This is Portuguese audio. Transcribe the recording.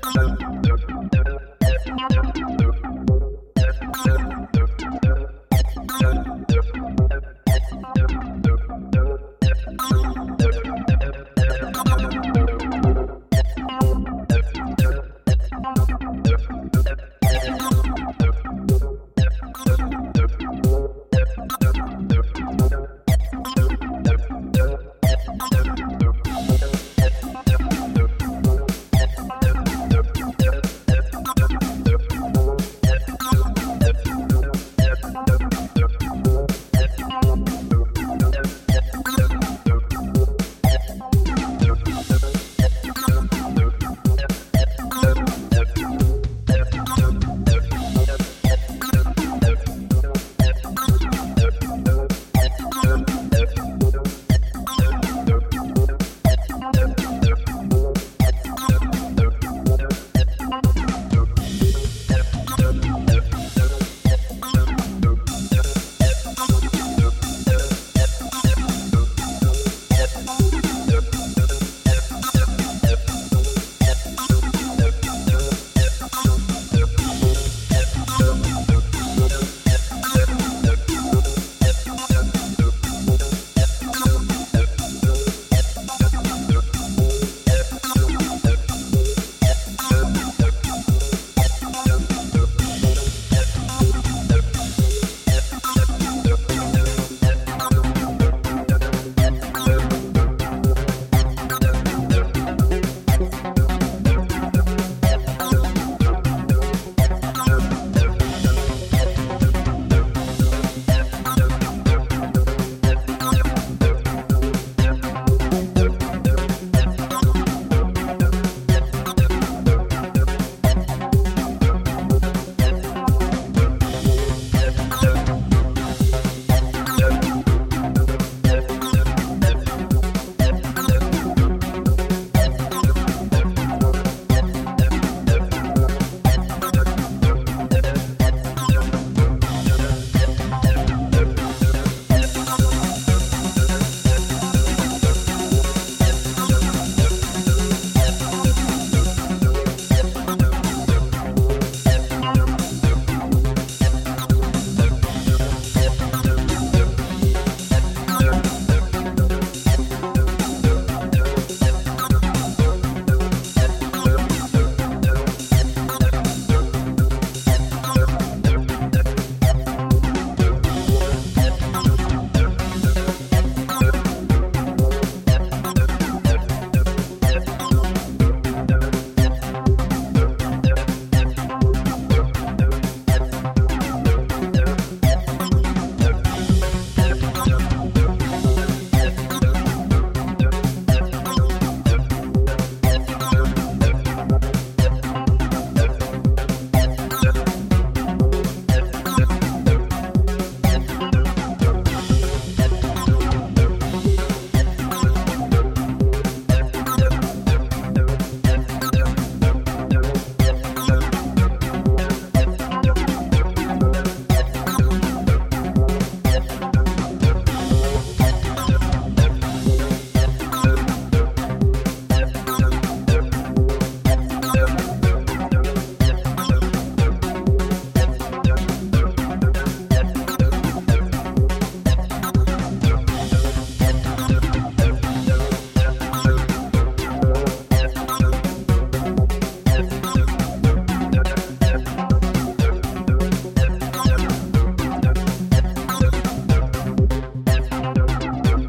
Música